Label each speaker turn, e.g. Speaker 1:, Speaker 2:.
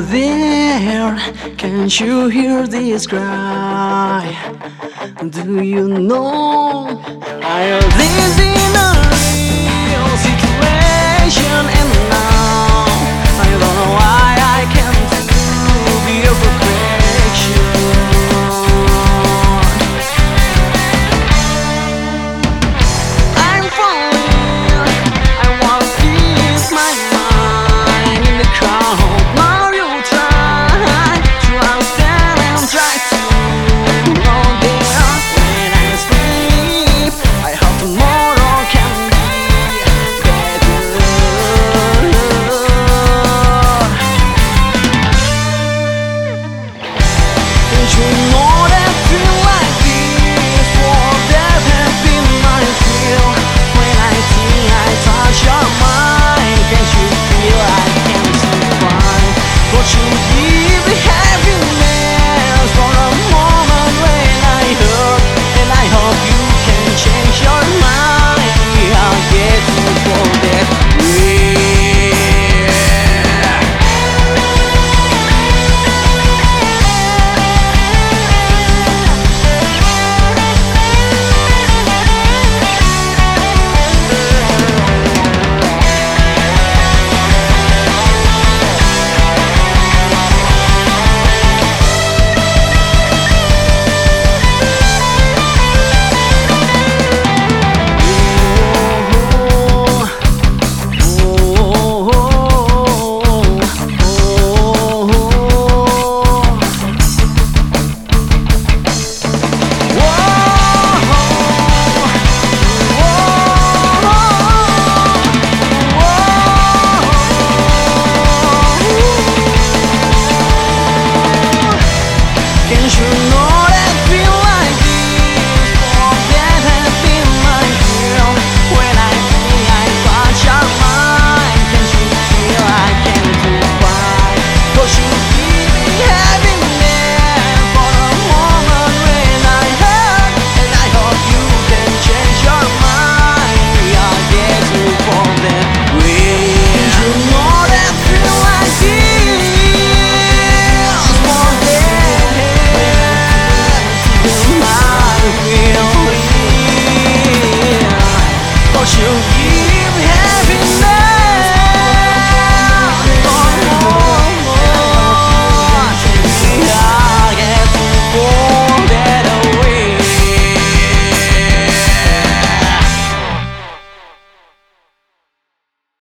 Speaker 1: There, can't you hear this cry? Do you know I'm losing?